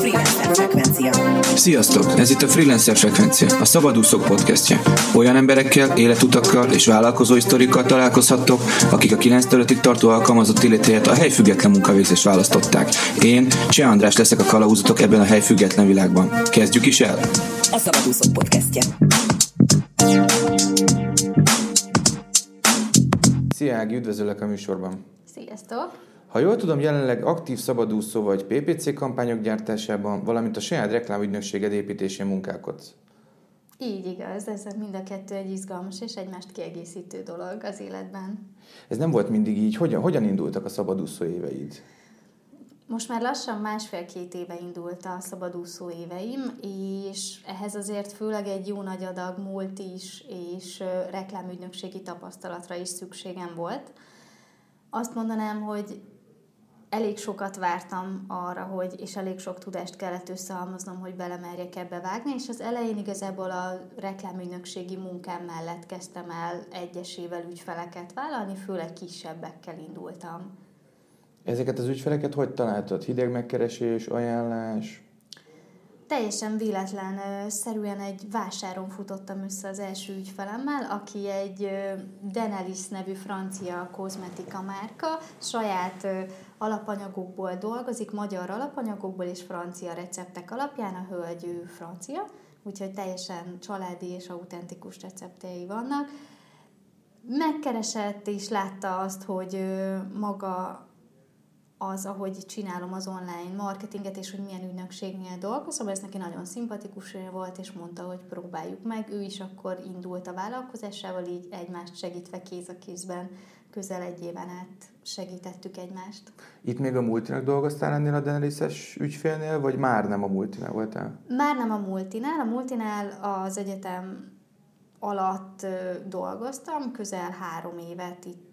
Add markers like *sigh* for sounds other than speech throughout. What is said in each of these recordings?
Freelancer Frekvencia. Sziasztok! Ez itt a Freelancer Frekvencia, a Szabadúszók podcastje. Olyan emberekkel, életutakkal és vállalkozói sztorikkal találkozhattok, akik a 9 5 tartó alkalmazott életéhez a helyfüggetlen munkavégzést választották. Én, Cseh András leszek a kalauzatok ebben a helyfüggetlen világban. Kezdjük is el! A Szabadúszók podcastje. Szia Ági, üdvözöllek a műsorban! Sziasztok! Ha jól tudom, jelenleg aktív szabadúszó vagy PPC kampányok gyártásában, valamint a saját reklámügynökséged építésén munkálkodsz. Így igaz, ez mind a kettő egy izgalmas és egymást kiegészítő dolog az életben. Ez nem volt mindig így. Hogyan, hogyan indultak a szabadúszó éveid? Most már lassan másfél-két éve indult a szabadúszó éveim, és ehhez azért főleg egy jó nagy adag múlt is, és reklámügynökségi tapasztalatra is szükségem volt. Azt mondanám, hogy elég sokat vártam arra, hogy, és elég sok tudást kellett összehalmoznom, hogy belemerjek ebbe vágni, és az elején igazából a reklámügynökségi munkám mellett kezdtem el egyesével ügyfeleket vállalni, főleg kisebbekkel indultam. Ezeket az ügyfeleket hogy találtad? Hideg megkeresés, ajánlás? Teljesen véletlen szerűen egy vásáron futottam össze az első ügyfelemmel, aki egy Denelis nevű francia kozmetika márka, saját alapanyagokból dolgozik, magyar alapanyagokból és francia receptek alapján, a hölgy francia, úgyhogy teljesen családi és autentikus receptjei vannak. Megkeresett és látta azt, hogy maga az, ahogy csinálom az online marketinget, és hogy milyen ügynökségnél dolgozom, ez neki nagyon szimpatikus volt, és mondta, hogy próbáljuk meg. Ő is akkor indult a vállalkozásával, így egymást segítve kéz a kézben közel egy éven át segítettük egymást. Itt még a multinak dolgoztál ennél a Denelises ügyfélnél, vagy már nem a multinál voltál? Már nem a multinál. A multinál az egyetem alatt dolgoztam, közel három évet itt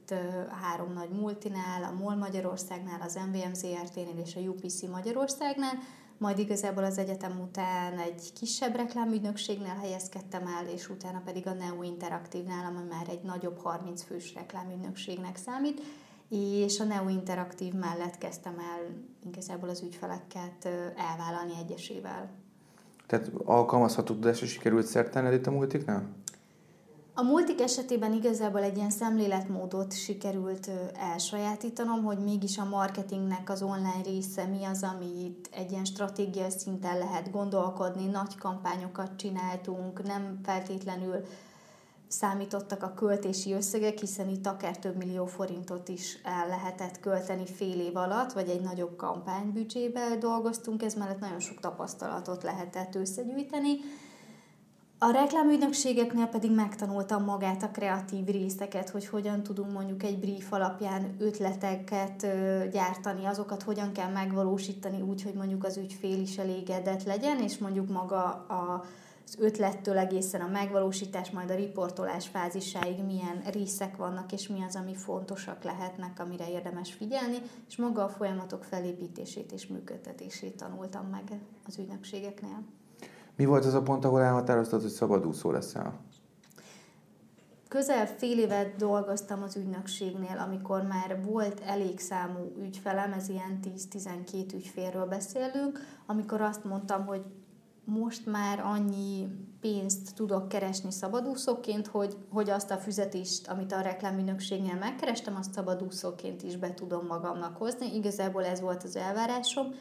három nagy multinál, a MOL Magyarországnál, az MVM ZRT-nél és a UPC Magyarországnál, majd igazából az egyetem után egy kisebb reklámügynökségnél helyezkedtem el, és utána pedig a Neo Interaktívnál, ami már egy nagyobb 30 fős reklámügynökségnek számít, és a Neo Interaktív mellett kezdtem el igazából az ügyfeleket elvállalni egyesével. Tehát alkalmazható tudásra sikerült szert itt a multiknál? A multik esetében igazából egy ilyen szemléletmódot sikerült elsajátítanom, hogy mégis a marketingnek az online része mi az, amit egy ilyen stratégiai szinten lehet gondolkodni, nagy kampányokat csináltunk, nem feltétlenül számítottak a költési összegek, hiszen itt akár több millió forintot is el lehetett költeni fél év alatt, vagy egy nagyobb kampánybüdzsébe dolgoztunk, ez mellett nagyon sok tapasztalatot lehetett összegyűjteni, a reklámügynökségeknél pedig megtanultam magát a kreatív részeket, hogy hogyan tudunk mondjuk egy brief alapján ötleteket gyártani, azokat hogyan kell megvalósítani úgy, hogy mondjuk az ügyfél is elégedett legyen, és mondjuk maga az ötlettől egészen a megvalósítás, majd a riportolás fázisáig milyen részek vannak, és mi az, ami fontosak lehetnek, amire érdemes figyelni, és maga a folyamatok felépítését és működtetését tanultam meg az ügynökségeknél. Mi volt az a pont, ahol elhatároztad, hogy szabadúszó leszel? Közel fél évet dolgoztam az ügynökségnél, amikor már volt elég számú ügyfelem, ez ilyen 10-12 ügyfélről beszélünk, amikor azt mondtam, hogy most már annyi pénzt tudok keresni szabadúszóként, hogy, hogy azt a fizetést, amit a reklámügynökségnél megkerestem, azt szabadúszóként is be tudom magamnak hozni. Igazából ez volt az elvárásom,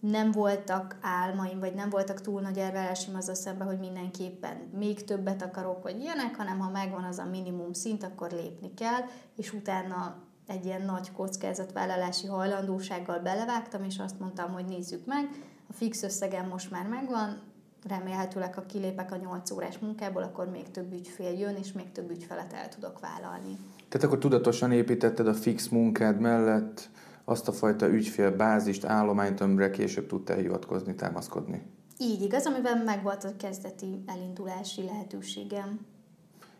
nem voltak álmaim, vagy nem voltak túl nagy elvárásim az a szemben, hogy mindenképpen még többet akarok, vagy ilyenek, hanem ha megvan az a minimum szint, akkor lépni kell, és utána egy ilyen nagy kockázatvállalási hajlandósággal belevágtam, és azt mondtam, hogy nézzük meg, a fix összegem most már megvan, remélhetőleg, ha kilépek a 8 órás munkából, akkor még több ügyfél jön, és még több ügyfelet el tudok vállalni. Tehát akkor tudatosan építetted a fix munkád mellett azt a fajta ügyfélbázist, állományt, amire később tudtál hivatkozni, támaszkodni. Így igaz, amiben meg volt a kezdeti elindulási lehetőségem.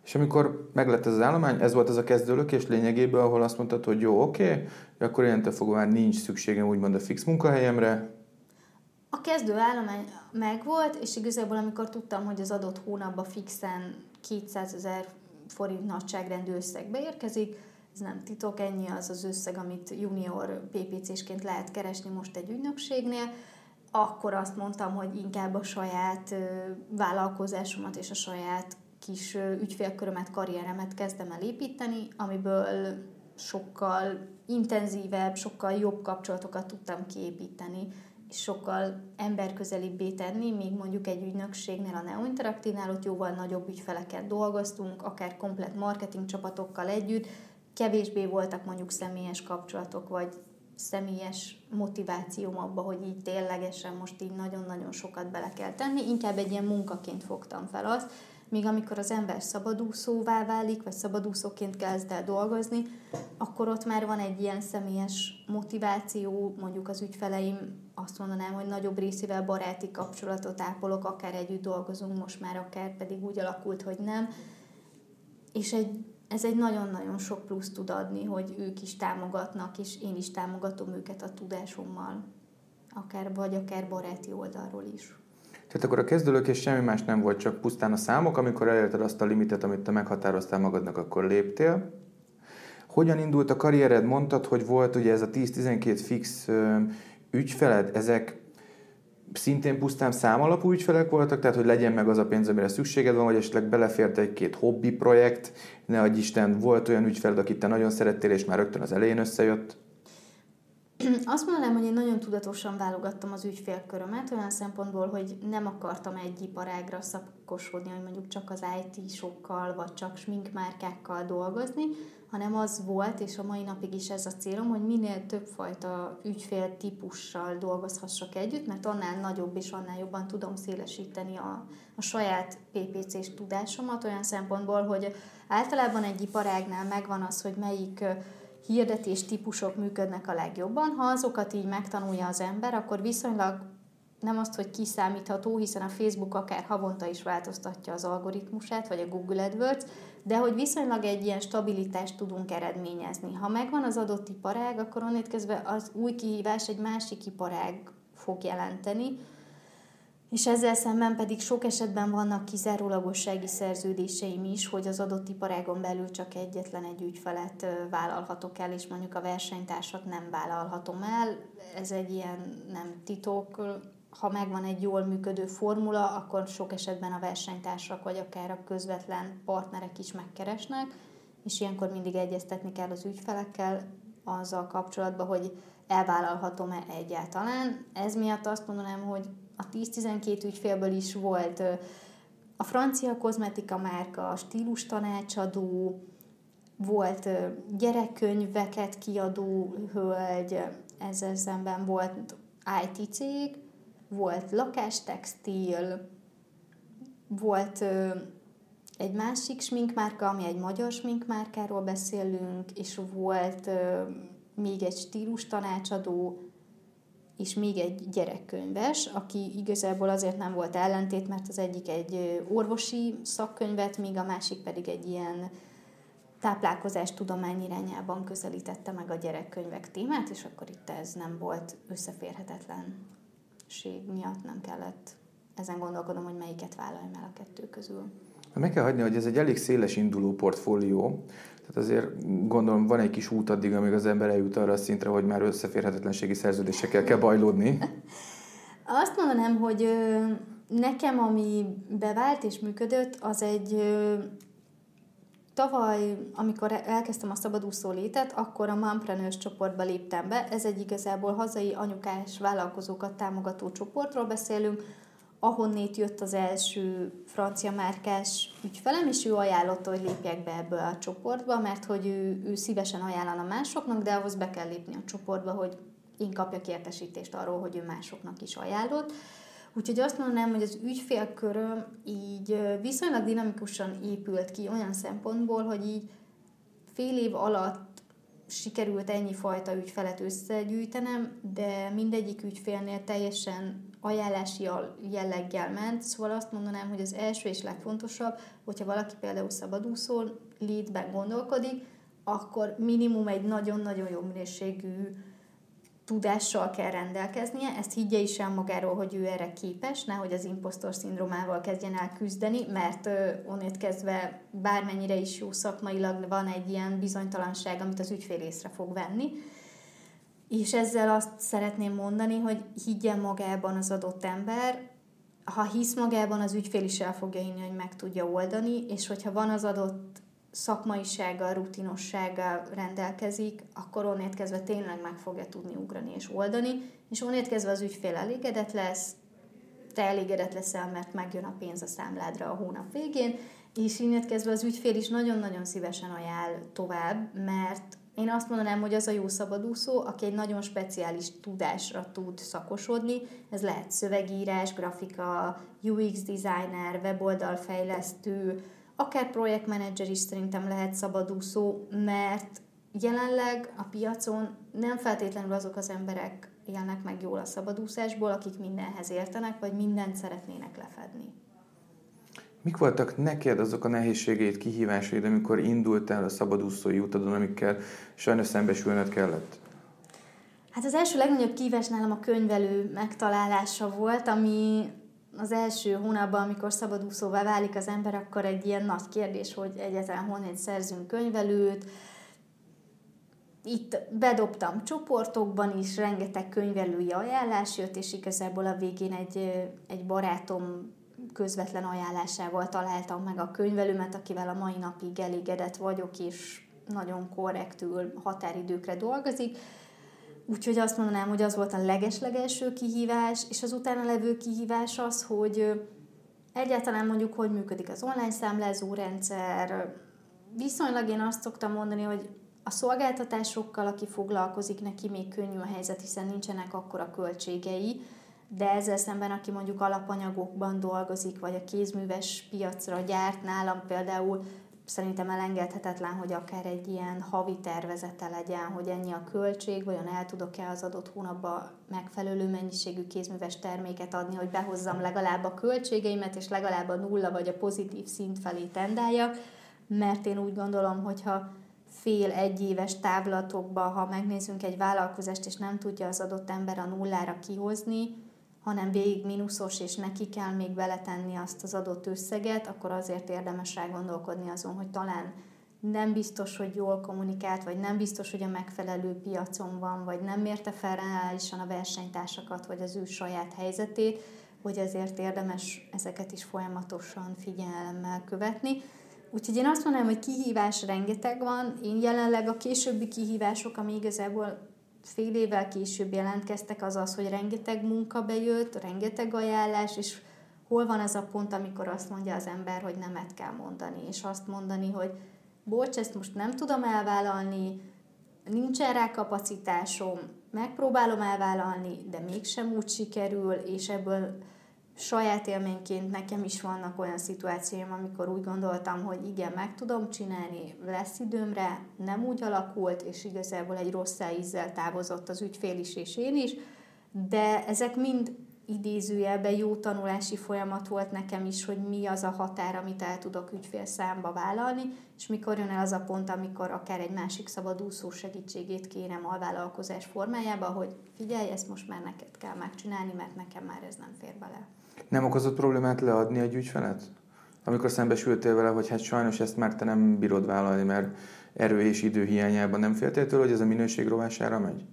És amikor meglett ez az állomány, ez volt az a kezdőlökés lényegében, ahol azt mondtad, hogy jó, oké, okay, akkor ilyentől fogva már nincs szükségem úgymond a fix munkahelyemre. A kezdő állomány megvolt, és igazából amikor tudtam, hogy az adott hónapban fixen 200 ezer forint nagyságrendű összegbe érkezik, ez nem titok, ennyi az az összeg, amit junior PPC-sként lehet keresni most egy ügynökségnél. akkor azt mondtam, hogy inkább a saját vállalkozásomat és a saját kis ügyfélkörömet, karrieremet kezdem el építeni, amiből sokkal intenzívebb, sokkal jobb kapcsolatokat tudtam kiépíteni, és sokkal emberközelibbé tenni, még mondjuk egy ügynökségnél, a Neo Interaktívnál ott jóval nagyobb ügyfeleket dolgoztunk, akár komplet marketing csapatokkal együtt, kevésbé voltak mondjuk személyes kapcsolatok, vagy személyes motivációm abba, hogy így ténylegesen most így nagyon-nagyon sokat bele kell tenni, inkább egy ilyen munkaként fogtam fel azt, míg amikor az ember szabadúszóvá válik, vagy szabadúszóként kezd el dolgozni, akkor ott már van egy ilyen személyes motiváció, mondjuk az ügyfeleim azt mondanám, hogy nagyobb részével baráti kapcsolatot ápolok, akár együtt dolgozunk most már, akár pedig úgy alakult, hogy nem. És egy, ez egy nagyon-nagyon sok plusz tud adni, hogy ők is támogatnak, és én is támogatom őket a tudásommal, akár vagy akár baráti oldalról is. Tehát akkor a kezdőlökés semmi más nem volt, csak pusztán a számok, amikor elérted azt a limitet, amit te meghatároztál magadnak, akkor léptél. Hogyan indult a karriered? Mondtad, hogy volt ugye ez a 10-12 fix ügyfeled, ezek szintén pusztán számalapú ügyfelek voltak, tehát hogy legyen meg az a pénz, amire szükséged van, vagy esetleg belefért egy-két hobbi projekt, ne adj Isten, volt olyan ügyfeled, akit te nagyon szerettél, és már rögtön az elején összejött? *clears throat* Azt mondanám, hogy én nagyon tudatosan válogattam az ügyfélkörömet, olyan szempontból, hogy nem akartam egy iparágra szakosodni, hogy mondjuk csak az IT-sokkal, vagy csak sminkmárkákkal dolgozni, hanem az volt, és a mai napig is ez a célom, hogy minél többfajta ügyfél típussal dolgozhassak együtt, mert annál nagyobb és annál jobban tudom szélesíteni a, a saját PPC-s tudásomat, olyan szempontból, hogy általában egy iparágnál megvan az, hogy melyik hirdetés típusok működnek a legjobban. Ha azokat így megtanulja az ember, akkor viszonylag nem azt, hogy kiszámítható, hiszen a Facebook akár havonta is változtatja az algoritmusát, vagy a Google AdWords, de hogy viszonylag egy ilyen stabilitást tudunk eredményezni. Ha megvan az adott iparág, akkor onnét kezdve az új kihívás egy másik iparág fog jelenteni, és ezzel szemben pedig sok esetben vannak kizárólagossági szerződéseim is, hogy az adott iparágon belül csak egyetlen egy ügyfelet vállalhatok el, és mondjuk a versenytársat nem vállalhatom el. Ez egy ilyen nem titok. Ha megvan egy jól működő formula, akkor sok esetben a versenytársak vagy akár a közvetlen partnerek is megkeresnek, és ilyenkor mindig egyeztetni kell az ügyfelekkel azzal kapcsolatban, hogy elvállalhatom-e egyáltalán. Ez miatt azt mondanám, hogy a 10-12 ügyfélből is volt a francia kozmetika márka, stílus tanácsadó, volt gyerekkönyveket kiadó hölgy, ezzel szemben volt IT cég, volt lakástextil, volt egy másik sminkmárka, ami egy magyar sminkmárkáról beszélünk, és volt még egy stílus tanácsadó, és még egy gyerekkönyves, aki igazából azért nem volt ellentét, mert az egyik egy orvosi szakkönyvet, míg a másik pedig egy ilyen táplálkozás tudomány irányában közelítette meg a gyerekkönyvek témát, és akkor itt ez nem volt összeférhetetlenség miatt nem kellett ezen gondolkodom, hogy melyiket vállaljam el a kettő közül. Meg kell hagyni, hogy ez egy elég széles induló portfólió, tehát azért gondolom van egy kis út addig, amíg az ember eljut arra a szintre, hogy már összeférhetetlenségi szerződésekkel kell bajlódni. *laughs* Azt mondanám, hogy nekem, ami bevált és működött, az egy tavaly, amikor elkezdtem a szabadúszó létet, akkor a Mompreneurs csoportba léptem be. Ez egy igazából hazai anyukás vállalkozókat támogató csoportról beszélünk, ahonnét jött az első francia márkás ügyfelem, és ő ajánlotta, hogy lépjek be ebből a csoportba, mert hogy ő, ő szívesen ajánlana másoknak, de ahhoz be kell lépni a csoportba, hogy én kapjak értesítést arról, hogy ő másoknak is ajánlott. Úgyhogy azt mondanám, hogy az ügyfélköröm így viszonylag dinamikusan épült ki olyan szempontból, hogy így fél év alatt sikerült ennyi fajta ügyfelet összegyűjtenem, de mindegyik ügyfélnél teljesen ajánlási jelleggel ment, szóval azt mondanám, hogy az első és legfontosabb, hogyha valaki például szabadúszó leadben gondolkodik, akkor minimum egy nagyon-nagyon jó minőségű tudással kell rendelkeznie, ezt higgye is el magáról, hogy ő erre képes, nehogy az impostor szindrómával kezdjen el küzdeni, mert onnét kezdve bármennyire is jó szakmailag van egy ilyen bizonytalanság, amit az ügyfél észre fog venni és ezzel azt szeretném mondani, hogy higgyen magában az adott ember, ha hisz magában, az ügyfél is el fogja hinni, hogy meg tudja oldani, és hogyha van az adott szakmaisággal, rutinossággal rendelkezik, akkor onnét kezdve tényleg meg fogja tudni ugrani és oldani, és onnét kezdve az ügyfél elégedett lesz, te elégedett leszel, mert megjön a pénz a számládra a hónap végén, és innét kezdve az ügyfél is nagyon-nagyon szívesen ajánl tovább, mert én azt mondanám, hogy az a jó szabadúszó, aki egy nagyon speciális tudásra tud szakosodni, ez lehet szövegírás, grafika, UX designer, weboldalfejlesztő, akár projektmenedzser is szerintem lehet szabadúszó, mert jelenleg a piacon nem feltétlenül azok az emberek élnek meg jól a szabadúszásból, akik mindenhez értenek, vagy mindent szeretnének lefedni. Mik voltak neked azok a nehézségeid, kihívásaid, amikor indultál a szabadúszói utadon, amikkel sajnos szembesülned kellett? Hát az első legnagyobb kihívás nálam a könyvelő megtalálása volt, ami az első hónapban, amikor szabadúszóvá válik az ember, akkor egy ilyen nagy kérdés, hogy egyáltalán honnét szerzünk könyvelőt. Itt bedobtam csoportokban is, rengeteg könyvelői ajánlás jött, és igazából a végén egy, egy barátom közvetlen ajánlásával találtam meg a könyvelőmet, akivel a mai napig elégedett vagyok, és nagyon korrektül határidőkre dolgozik. Úgyhogy azt mondanám, hogy az volt a legeslegelső kihívás, és az utána levő kihívás az, hogy egyáltalán mondjuk, hogy működik az online számlázó rendszer. Viszonylag én azt szoktam mondani, hogy a szolgáltatásokkal, aki foglalkozik, neki még könnyű a helyzet, hiszen nincsenek akkora költségei, de ezzel szemben, aki mondjuk alapanyagokban dolgozik, vagy a kézműves piacra gyárt, nálam például szerintem elengedhetetlen, hogy akár egy ilyen havi tervezete legyen, hogy ennyi a költség, vajon el tudok-e az adott hónapban megfelelő mennyiségű kézműves terméket adni, hogy behozzam legalább a költségeimet, és legalább a nulla vagy a pozitív szint felé tendáljak, mert én úgy gondolom, hogyha fél egy éves távlatokban, ha megnézzünk egy vállalkozást, és nem tudja az adott ember a nullára kihozni, hanem végig mínuszos, és neki kell még beletenni azt az adott összeget, akkor azért érdemes rá gondolkodni azon, hogy talán nem biztos, hogy jól kommunikált, vagy nem biztos, hogy a megfelelő piacon van, vagy nem mérte fel reálisan a versenytársakat, vagy az ő saját helyzetét, hogy ezért érdemes ezeket is folyamatosan figyelemmel követni. Úgyhogy én azt mondanám, hogy kihívás rengeteg van. Én jelenleg a későbbi kihívások, ami igazából fél évvel később jelentkeztek, az az, hogy rengeteg munka bejött, rengeteg ajánlás, és hol van az a pont, amikor azt mondja az ember, hogy nemet kell mondani, és azt mondani, hogy bocs, ezt most nem tudom elvállalni, nincsen rá kapacitásom, megpróbálom elvállalni, de mégsem úgy sikerül, és ebből saját élményként nekem is vannak olyan szituációim, amikor úgy gondoltam, hogy igen, meg tudom csinálni, lesz időmre, nem úgy alakult, és igazából egy rossz ízzel távozott az ügyfél is, és én is, de ezek mind idézőjelben jó tanulási folyamat volt nekem is, hogy mi az a határ, amit el tudok ügyfél számba vállalni, és mikor jön el az a pont, amikor akár egy másik szabadúszó segítségét kérem a vállalkozás formájába, hogy figyelj, ezt most már neked kell megcsinálni, mert nekem már ez nem fér bele. Nem okozott problémát leadni egy ügyfelet? Amikor szembesültél vele, hogy hát sajnos ezt már te nem bírod vállalni, mert erő és idő hiányában nem féltél tőle, hogy ez a minőség rovására megy?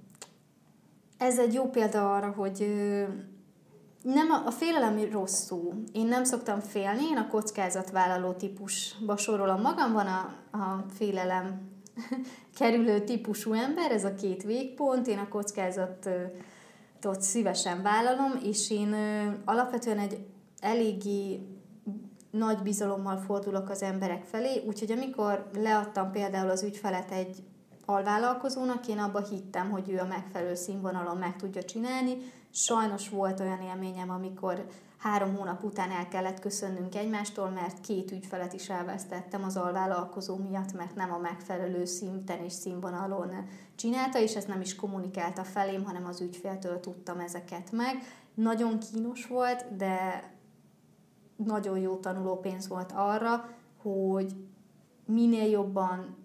Ez egy jó példa arra, hogy nem, a, a félelem rossz szó. Én nem szoktam félni, én a kockázatvállaló típusba sorolom magam, van a, a félelem *laughs* kerülő típusú ember, ez a két végpont, én a kockázat ott szívesen vállalom, és én alapvetően egy eléggé nagy bizalommal fordulok az emberek felé, úgyhogy amikor leadtam például az ügyfelet egy alvállalkozónak, én abba hittem, hogy ő a megfelelő színvonalon meg tudja csinálni. Sajnos volt olyan élményem, amikor három hónap után el kellett köszönnünk egymástól, mert két ügyfelet is elvesztettem az alvállalkozó miatt, mert nem a megfelelő szinten és színvonalon csinálta, és ezt nem is kommunikálta felém, hanem az ügyféltől tudtam ezeket meg. Nagyon kínos volt, de nagyon jó tanulópénz volt arra, hogy minél jobban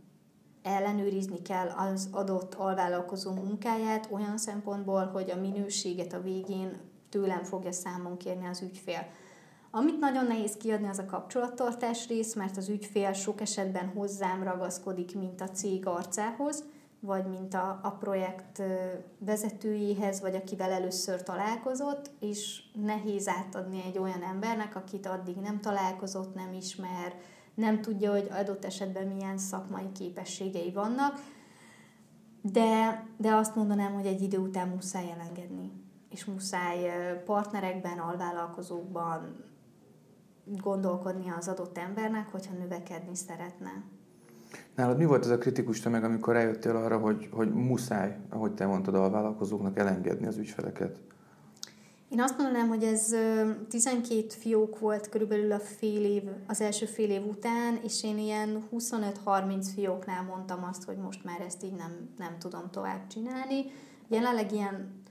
ellenőrizni kell az adott alvállalkozó munkáját olyan szempontból, hogy a minőséget a végén tőlem fogja számon kérni az ügyfél. Amit nagyon nehéz kiadni, az a kapcsolattartás rész, mert az ügyfél sok esetben hozzám ragaszkodik, mint a cég arcához, vagy mint a, a projekt vezetőjéhez, vagy akivel először találkozott, és nehéz átadni egy olyan embernek, akit addig nem találkozott, nem ismer, nem tudja, hogy adott esetben milyen szakmai képességei vannak, de, de azt mondanám, hogy egy idő után muszáj elengedni, és muszáj partnerekben, alvállalkozókban gondolkodni az adott embernek, hogyha növekedni szeretne. Nálad mi volt ez a kritikus tömeg, amikor eljöttél arra, hogy, hogy muszáj, ahogy te mondtad, a vállalkozóknak elengedni az ügyfeleket? Én azt mondanám, hogy ez 12 fiók volt körülbelül a fél év, az első fél év után, és én ilyen 25-30 fióknál mondtam azt, hogy most már ezt így nem, nem tudom tovább csinálni. Jelenleg ilyen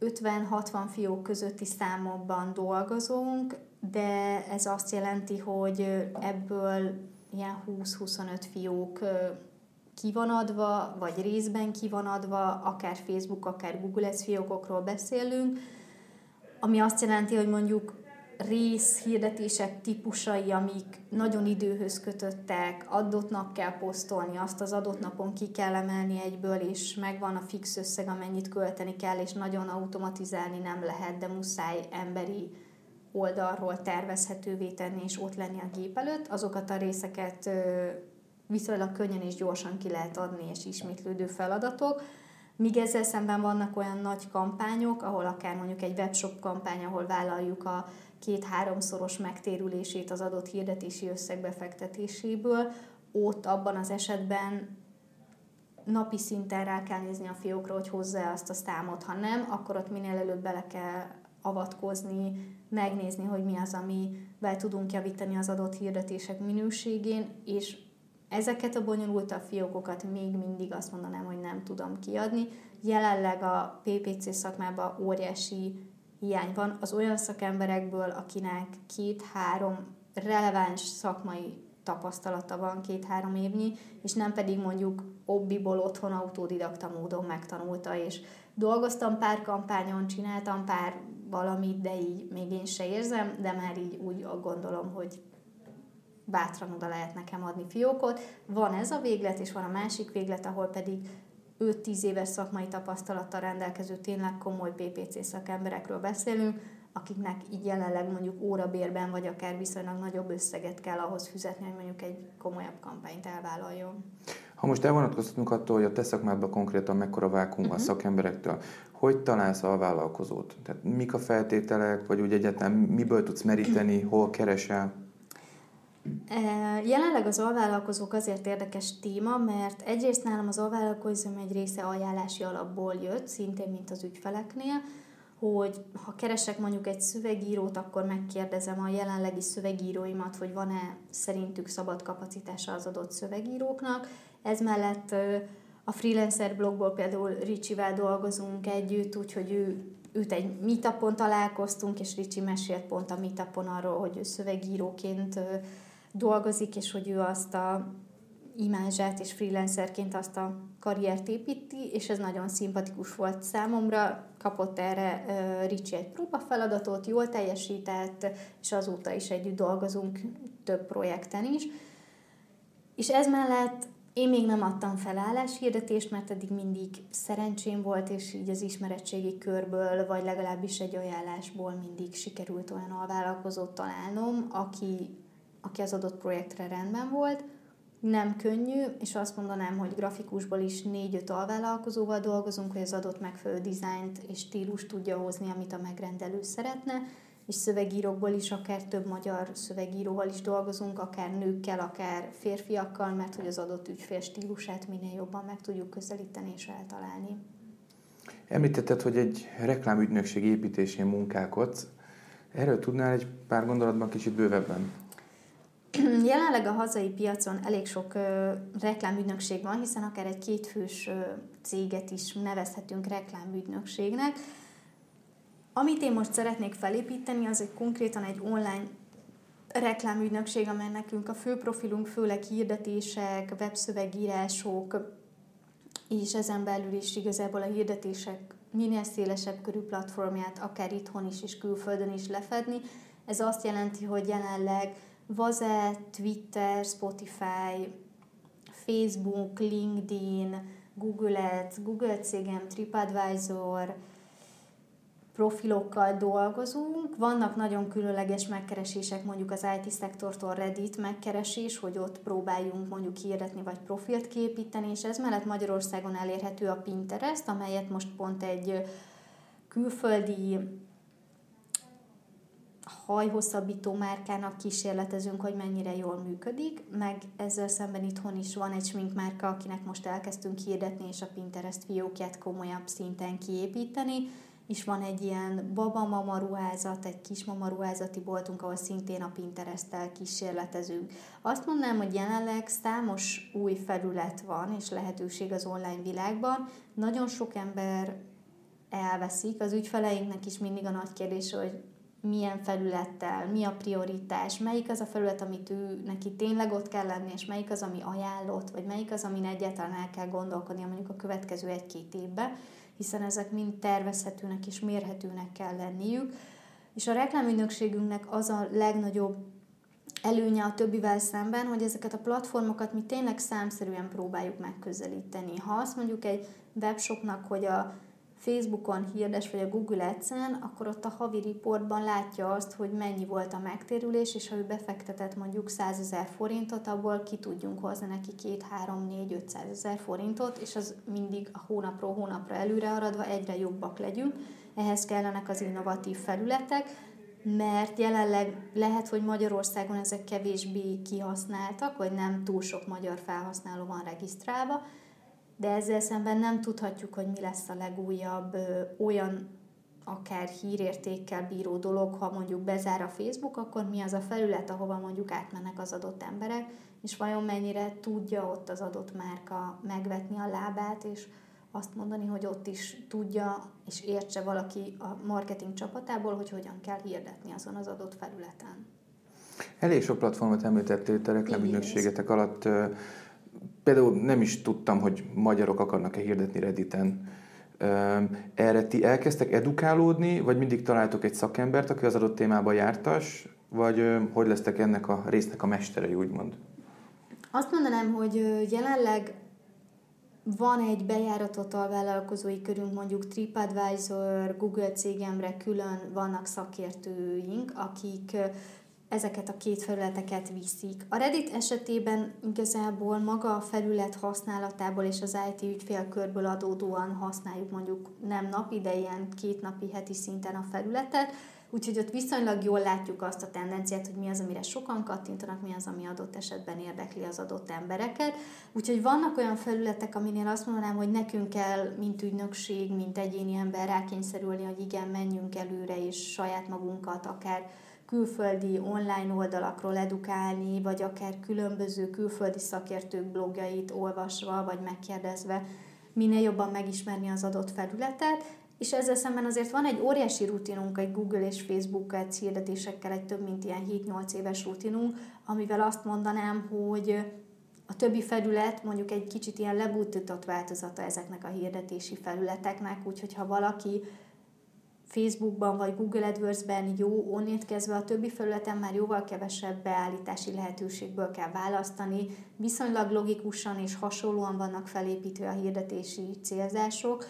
50-60 fiók közötti számokban dolgozunk, de ez azt jelenti, hogy ebből ilyen 20-25 fiók ki vagy részben ki akár Facebook, akár Google Ads fiókokról beszélünk, ami azt jelenti, hogy mondjuk rész hirdetések típusai, amik nagyon időhöz kötöttek, adott nap kell posztolni, azt az adott napon ki kell emelni egyből, és megvan a fix összeg, amennyit költeni kell, és nagyon automatizálni nem lehet, de muszáj emberi oldalról tervezhetővé tenni, és ott lenni a gép előtt. Azokat a részeket viszonylag könnyen és gyorsan ki lehet adni, és ismétlődő feladatok. Míg ezzel szemben vannak olyan nagy kampányok, ahol akár mondjuk egy webshop kampány, ahol vállaljuk a két-háromszoros megtérülését az adott hirdetési összegbefektetéséből, ott abban az esetben napi szinten rá kell nézni a fiókra, hogy hozzá azt a számot, ha nem, akkor ott minél előbb bele kell avatkozni, megnézni, hogy mi az, amivel tudunk javítani az adott hirdetések minőségén, és ezeket a bonyolultabb fiókokat még mindig azt mondanám, hogy nem tudom kiadni. Jelenleg a PPC szakmában óriási hiány van az olyan szakemberekből, akinek két-három releváns szakmai tapasztalata van két-három évnyi, és nem pedig mondjuk obbiból otthon autodidakta módon megtanulta, és dolgoztam pár kampányon, csináltam pár valamit, de így még én se érzem, de már így úgy gondolom, hogy bátran oda lehet nekem adni fiókot. Van ez a véglet, és van a másik véglet, ahol pedig 5-10 éves szakmai tapasztalattal rendelkező tényleg komoly PPC szakemberekről beszélünk, akiknek így jelenleg mondjuk órabérben, vagy akár viszonylag nagyobb összeget kell ahhoz fizetni, hogy mondjuk egy komolyabb kampányt elvállaljon. Ha most elvonatkoztatunk attól, hogy a te szakmádban konkrétan mekkora vákum uh-huh. a mhm. szakemberektől, hogy találsz a vállalkozót? Tehát mik a feltételek, vagy úgy egyáltalán miből tudsz meríteni, hol keresel? Jelenleg az alvállalkozók azért érdekes téma, mert egyrészt nálam az alvállalkozóm egy része ajánlási alapból jött, szintén mint az ügyfeleknél, hogy ha keresek mondjuk egy szövegírót, akkor megkérdezem a jelenlegi szövegíróimat, hogy van-e szerintük szabad kapacitása az adott szövegíróknak. Ez mellett a freelancer blogból például Ricsivel dolgozunk együtt, úgyhogy ő, őt egy meetupon találkoztunk, és Ricsi mesélt pont a meetupon arról, hogy ő szövegíróként dolgozik, és hogy ő azt a imázsát és freelancerként azt a karriert építi, és ez nagyon szimpatikus volt számomra. Kapott erre uh, Ricsi egy próbafeladatot, jól teljesített, és azóta is együtt dolgozunk több projekten is. És ez mellett én még nem adtam fel álláshirdetést, mert eddig mindig szerencsém volt, és így az ismeretségi körből, vagy legalábbis egy ajánlásból mindig sikerült olyan alvállalkozót találnom, aki aki az adott projektre rendben volt. Nem könnyű, és azt mondanám, hogy grafikusból is négy-öt alvállalkozóval dolgozunk, hogy az adott megfelelő dizájnt és stílus tudja hozni, amit a megrendelő szeretne, és szövegírókból is akár több magyar szövegíróval is dolgozunk, akár nőkkel, akár férfiakkal, mert hogy az adott ügyfél stílusát minél jobban meg tudjuk közelíteni és eltalálni. Említetted, hogy egy reklámügynökség építésén munkálkodsz. Erről tudnál egy pár gondolatban kicsit bővebben? *clears throat* Jelenleg a hazai piacon elég sok ö, reklámügynökség van, hiszen akár egy kétfős ö, céget is nevezhetünk reklámügynökségnek. Amit én most szeretnék felépíteni, az egy konkrétan egy online reklámügynökség, amely nekünk a fő profilunk főleg hirdetések, webszövegírások, és ezen belül is igazából a hirdetések minél szélesebb körű platformját, akár itthon is és külföldön is lefedni. Ez azt jelenti, hogy jelenleg Vaze, Twitter, Spotify, Facebook, LinkedIn, Google Ads, Google cégem, TripAdvisor, profilokkal dolgozunk. Vannak nagyon különleges megkeresések, mondjuk az IT szektortól Reddit megkeresés, hogy ott próbáljunk mondjuk hirdetni vagy profilt képíteni, és ez mellett Magyarországon elérhető a Pinterest, amelyet most pont egy külföldi hajhosszabbító márkának kísérletezünk, hogy mennyire jól működik, meg ezzel szemben itthon is van egy sminkmárka, akinek most elkezdtünk hirdetni, és a Pinterest fiókját komolyabb szinten kiépíteni, és van egy ilyen babamama ruházat, egy kismama ruházati boltunk, ahol szintén a Pinterest-tel kísérletezünk. Azt mondanám, hogy jelenleg számos új felület van, és lehetőség az online világban. Nagyon sok ember elveszik, az ügyfeleinknek is mindig a nagy kérdés, hogy milyen felülettel, mi a prioritás, melyik az a felület, amit ő neki tényleg ott kell lenni, és melyik az, ami ajánlott, vagy melyik az, amin egyáltalán el kell gondolkodnia mondjuk a következő egy-két évben, hiszen ezek mind tervezhetőnek és mérhetőnek kell lenniük. És a reklámügynökségünknek az a legnagyobb előnye a többivel szemben, hogy ezeket a platformokat mi tényleg számszerűen próbáljuk megközelíteni. Ha azt mondjuk egy webshopnak, hogy a Facebookon hirdes, vagy a Google Ads-en, akkor ott a havi riportban látja azt, hogy mennyi volt a megtérülés, és ha ő befektetett mondjuk 100 ezer forintot, abból ki tudjunk hozni neki 2, 3, 4, 500 ezer forintot, és az mindig a hónapról hónapra előre aradva egyre jobbak legyünk. Ehhez kellenek az innovatív felületek, mert jelenleg lehet, hogy Magyarországon ezek kevésbé kihasználtak, vagy nem túl sok magyar felhasználó van regisztrálva, de ezzel szemben nem tudhatjuk, hogy mi lesz a legújabb ö, olyan akár hírértékkel bíró dolog, ha mondjuk bezár a Facebook, akkor mi az a felület, ahova mondjuk átmennek az adott emberek, és vajon mennyire tudja ott az adott márka megvetni a lábát, és azt mondani, hogy ott is tudja és értse valaki a marketing csapatából, hogy hogyan kell hirdetni azon az adott felületen. Elég sok platformot említettél a reklámügynökségetek alatt. Például nem is tudtam, hogy magyarok akarnak-e hirdetni Redditen. Erre ti elkezdtek edukálódni, vagy mindig találtok egy szakembert, aki az adott témában jártas, vagy hogy lesztek ennek a résznek a mesterei, úgymond? Azt mondanám, hogy jelenleg van egy bejáratott alvállalkozói körünk, mondjuk TripAdvisor, Google cégemre külön vannak szakértőink, akik ezeket a két felületeket viszik. A Reddit esetében igazából maga a felület használatából és az IT ügyfélkörből adódóan használjuk mondjuk nem napi, de ilyen két napi heti szinten a felületet, úgyhogy ott viszonylag jól látjuk azt a tendenciát, hogy mi az, amire sokan kattintanak, mi az, ami adott esetben érdekli az adott embereket. Úgyhogy vannak olyan felületek, aminél azt mondanám, hogy nekünk kell, mint ügynökség, mint egyéni ember rákényszerülni, hogy igen, menjünk előre, és saját magunkat akár külföldi online oldalakról edukálni, vagy akár különböző külföldi szakértők blogjait olvasva, vagy megkérdezve minél jobban megismerni az adott felületet, és ezzel szemben azért van egy óriási rutinunk egy Google és Facebook ads hirdetésekkel, egy több mint ilyen 7-8 éves rutinunk, amivel azt mondanám, hogy a többi felület mondjuk egy kicsit ilyen lebutított változata ezeknek a hirdetési felületeknek, úgyhogy ha valaki Facebookban vagy Google AdWords-ben jó, onnét kezdve a többi felületen már jóval kevesebb beállítási lehetőségből kell választani, viszonylag logikusan és hasonlóan vannak felépítve a hirdetési célzások,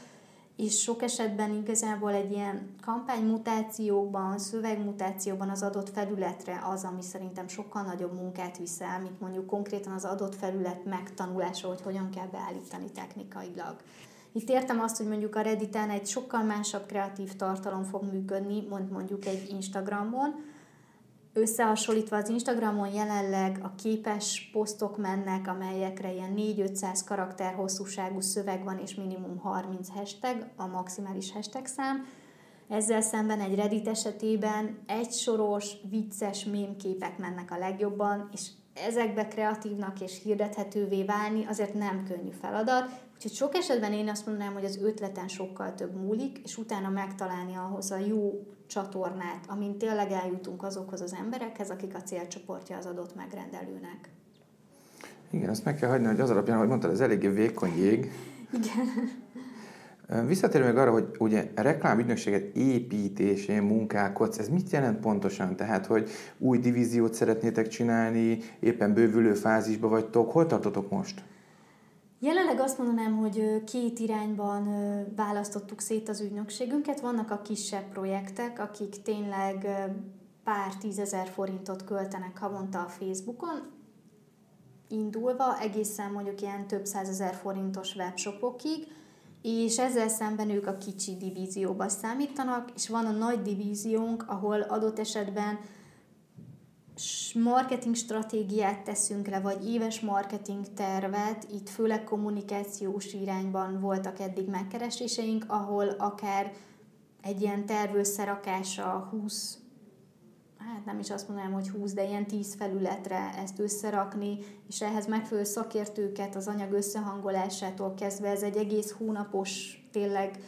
és sok esetben igazából egy ilyen kampánymutációban, szövegmutációban az adott felületre az, ami szerintem sokkal nagyobb munkát viszel, mint mondjuk konkrétan az adott felület megtanulása, hogy hogyan kell beállítani technikailag. Itt értem azt, hogy mondjuk a Redditen egy sokkal másabb kreatív tartalom fog működni, mond mondjuk egy Instagramon, Összehasonlítva az Instagramon jelenleg a képes posztok mennek, amelyekre ilyen 4-500 karakter hosszúságú szöveg van, és minimum 30 hashtag, a maximális hashtag szám. Ezzel szemben egy Reddit esetében egy soros, vicces mémképek mennek a legjobban, és ezekbe kreatívnak és hirdethetővé válni azért nem könnyű feladat, úgyhogy sok esetben én azt mondanám, hogy az ötleten sokkal több múlik, és utána megtalálni ahhoz a jó csatornát, amin tényleg eljutunk azokhoz az emberekhez, akik a célcsoportja az adott megrendelőnek. Igen, azt meg kell hagyni, hogy az alapján, hogy mondtad, ez eléggé vékony jég. Igen. Visszatérve meg arra, hogy ugye a reklámügynökséget építésén munkálkodsz, ez mit jelent pontosan? Tehát, hogy új divíziót szeretnétek csinálni, éppen bővülő fázisba vagytok, hol tartotok most? Jelenleg azt mondanám, hogy két irányban választottuk szét az ügynökségünket. Vannak a kisebb projektek, akik tényleg pár tízezer forintot költenek havonta a Facebookon, indulva egészen mondjuk ilyen több százezer forintos webshopokig, és ezzel szemben ők a kicsi divízióba számítanak, és van a nagy divíziónk, ahol adott esetben marketing stratégiát teszünk le, vagy éves marketing tervet, itt főleg kommunikációs irányban voltak eddig megkereséseink, ahol akár egy ilyen terv összerakása 20 hát nem is azt mondanám, hogy 20, de ilyen 10 felületre ezt összerakni, és ehhez megfelelő szakértőket az anyag összehangolásától kezdve, ez egy egész hónapos, tényleg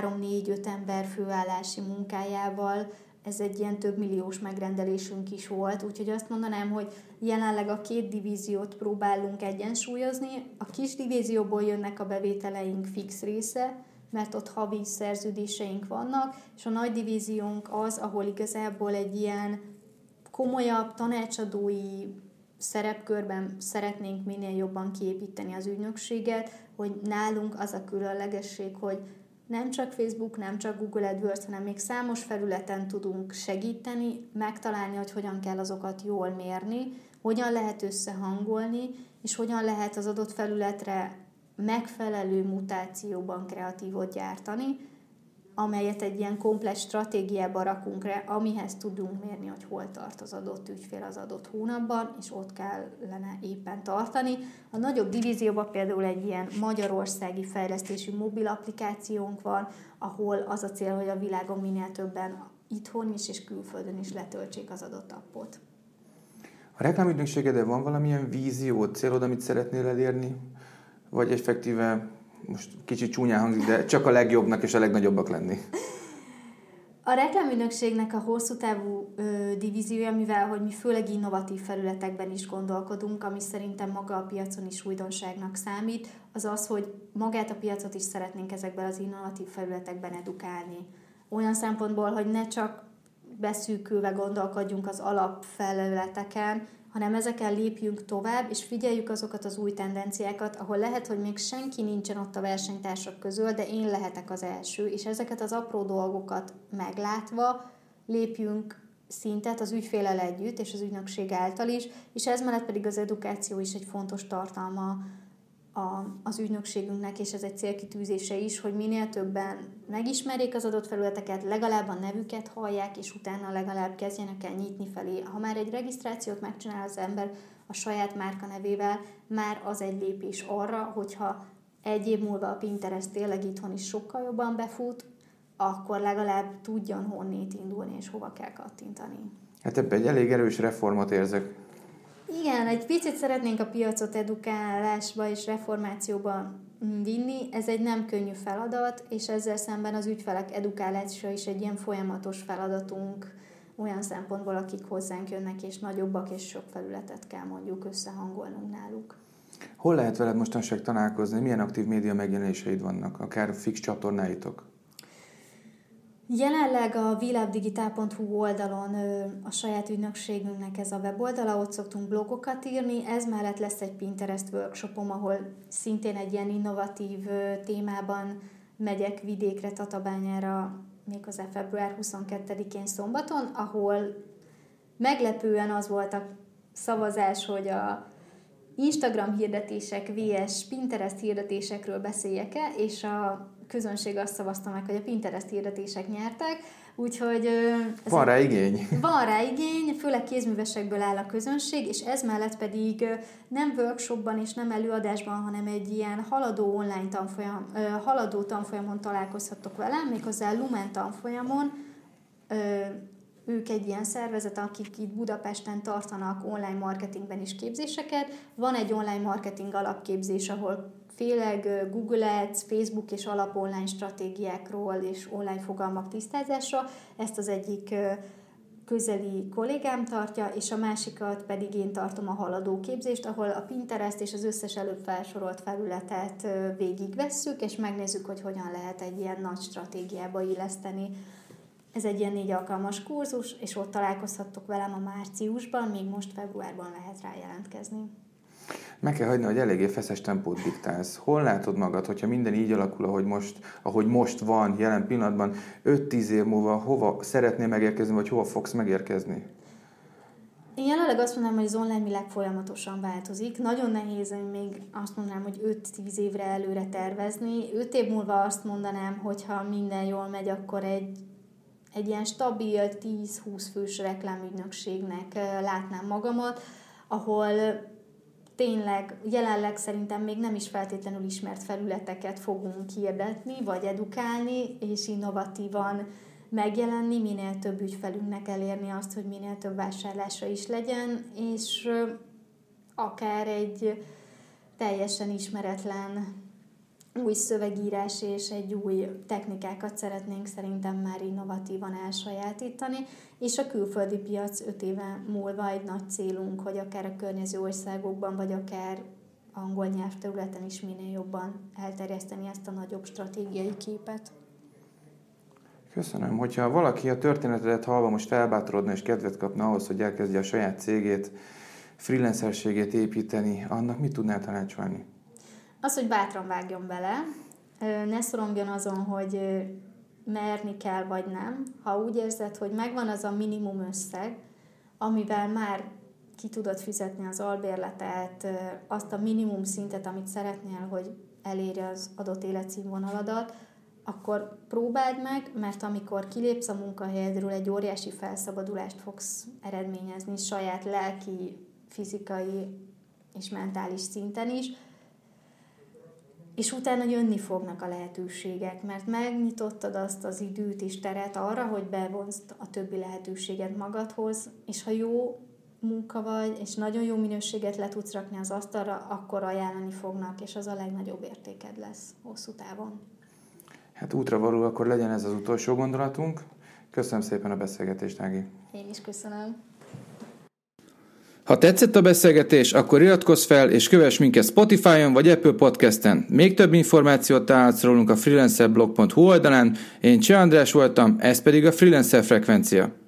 3-4-5 ember főállási munkájával, ez egy ilyen több milliós megrendelésünk is volt, úgyhogy azt mondanám, hogy jelenleg a két divíziót próbálunk egyensúlyozni. A kis divízióból jönnek a bevételeink fix része, mert ott havi szerződéseink vannak, és a nagy divíziónk az, ahol igazából egy ilyen komolyabb tanácsadói szerepkörben szeretnénk minél jobban kiépíteni az ügynökséget, hogy nálunk az a különlegesség, hogy nem csak Facebook, nem csak Google AdWords, hanem még számos felületen tudunk segíteni, megtalálni, hogy hogyan kell azokat jól mérni, hogyan lehet összehangolni, és hogyan lehet az adott felületre megfelelő mutációban kreatívot gyártani, amelyet egy ilyen komplex stratégiába rakunk re, amihez tudunk mérni, hogy hol tart az adott ügyfél az adott hónapban, és ott kellene éppen tartani. A nagyobb divízióban például egy ilyen magyarországi fejlesztésű mobil applikációnk van, ahol az a cél, hogy a világon minél többen itthon is és külföldön is letöltsék az adott appot. A reklámügynökségedben van valamilyen vízió, célod, amit szeretnél elérni? Vagy effektíve most kicsit csúnyán hangzik, de csak a legjobbnak és a legnagyobbak lenni? A reklámügynökségnek a hosszú távú ö, divíziója, mivel hogy mi főleg innovatív felületekben is gondolkodunk, ami szerintem maga a piacon is újdonságnak számít, az az, hogy magát a piacot is szeretnénk ezekben az innovatív felületekben edukálni. Olyan szempontból, hogy ne csak beszűkülve gondolkodjunk az alapfelületeken, hanem ezeken lépjünk tovább, és figyeljük azokat az új tendenciákat, ahol lehet, hogy még senki nincsen ott a versenytársak közül, de én lehetek az első, és ezeket az apró dolgokat meglátva lépjünk szintet az ügyfélel együtt, és az ügynökség által is, és ez mellett pedig az edukáció is egy fontos tartalma a, az ügynökségünknek, és ez egy célkitűzése is, hogy minél többen megismerjék az adott felületeket, legalább a nevüket hallják, és utána legalább kezdjenek el nyitni felé. Ha már egy regisztrációt megcsinál az ember a saját márka nevével, már az egy lépés arra, hogyha egy év múlva a Pinterest tényleg itthon is sokkal jobban befut, akkor legalább tudjon honnét indulni, és hova kell kattintani. Hát ebben egy elég erős reformot érzek igen, egy picit szeretnénk a piacot edukálásba és reformációba vinni. Ez egy nem könnyű feladat, és ezzel szemben az ügyfelek edukálása is egy ilyen folyamatos feladatunk olyan szempontból, akik hozzánk jönnek, és nagyobbak, és sok felületet kell mondjuk összehangolnunk náluk. Hol lehet veled mostanság találkozni? Milyen aktív média megjelenéseid vannak? Akár fix csatornáitok? Jelenleg a világdigitál.hu oldalon a saját ügynökségünknek ez a weboldala, ott szoktunk blogokat írni, ez mellett lesz egy Pinterest workshopom, ahol szintén egy ilyen innovatív témában megyek vidékre, Tatabányára, méghozzá február 22-én szombaton, ahol meglepően az volt a szavazás, hogy a Instagram hirdetések vs. Pinterest hirdetésekről beszéljek-e, és a közönség azt szavazta meg, hogy a Pinterest hirdetések nyertek, úgyhogy... Ez van rá igény. *laughs* Van rá igény, főleg kézművesekből áll a közönség, és ez mellett pedig nem workshopban és nem előadásban, hanem egy ilyen haladó online tanfolyam, haladó tanfolyamon találkozhatok velem, méghozzá Lumen tanfolyamon, ők egy ilyen szervezet, akik itt Budapesten tartanak online marketingben is képzéseket. Van egy online marketing alapképzés, ahol főleg Google Ads, Facebook és alap online stratégiákról és online fogalmak tisztázása. Ezt az egyik közeli kollégám tartja, és a másikat pedig én tartom a haladó képzést, ahol a Pinterest és az összes előbb felsorolt felületet végigvesszük, és megnézzük, hogy hogyan lehet egy ilyen nagy stratégiába illeszteni. Ez egy ilyen négy alkalmas kurzus, és ott találkozhattok velem a márciusban, még most februárban lehet rá jelentkezni. Meg kell hagyni, hogy eléggé feszes tempót diktálsz. Hol látod magad, hogyha minden így alakul, ahogy most, ahogy most van, jelen pillanatban, 5-10 év múlva hova szeretnél megérkezni, vagy hova fogsz megérkezni? Én jelenleg azt mondanám, hogy az online világ folyamatosan változik. Nagyon nehéz én még azt mondanám, hogy 5-10 évre előre tervezni. 5 év múlva azt mondanám, hogy ha minden jól megy, akkor egy, egy ilyen stabil 10-20 fős reklámügynökségnek látnám magamat, ahol tényleg jelenleg szerintem még nem is feltétlenül ismert felületeket fogunk hirdetni, vagy edukálni, és innovatívan megjelenni, minél több ügyfelünknek elérni azt, hogy minél több vásárlása is legyen, és akár egy teljesen ismeretlen új szövegírás és egy új technikákat szeretnénk szerintem már innovatívan elsajátítani, és a külföldi piac öt éve múlva egy nagy célunk, hogy akár a környező országokban, vagy akár angol nyelvterületen is minél jobban elterjeszteni ezt a nagyobb stratégiai képet. Köszönöm. Hogyha valaki a történetedet halva most felbátorodna és kedvet kapna ahhoz, hogy elkezdje a saját cégét, freelancerségét építeni, annak mit tudnál tanácsolni? Az, hogy bátran vágjon bele, ne szorongjon azon, hogy merni kell vagy nem. Ha úgy érzed, hogy megvan az a minimum összeg, amivel már ki tudod fizetni az albérletet, azt a minimum szintet, amit szeretnél, hogy elérje az adott életszínvonaladat, akkor próbáld meg, mert amikor kilépsz a munkahelyedről, egy óriási felszabadulást fogsz eredményezni saját lelki, fizikai és mentális szinten is, és utána jönni fognak a lehetőségek, mert megnyitottad azt az időt és teret arra, hogy bevonzd a többi lehetőséget magadhoz, és ha jó munka vagy, és nagyon jó minőséget le tudsz rakni az asztalra, akkor ajánlani fognak, és az a legnagyobb értéked lesz hosszú távon. Hát útra való, akkor legyen ez az utolsó gondolatunk. Köszönöm szépen a beszélgetést, Ági. Én is köszönöm. Ha tetszett a beszélgetés, akkor iratkozz fel és kövess minket Spotify-on vagy Apple Podcast-en. Még több információt találsz rólunk a freelancerblog.hu oldalán. Én Cseh András voltam, ez pedig a Freelancer Frekvencia.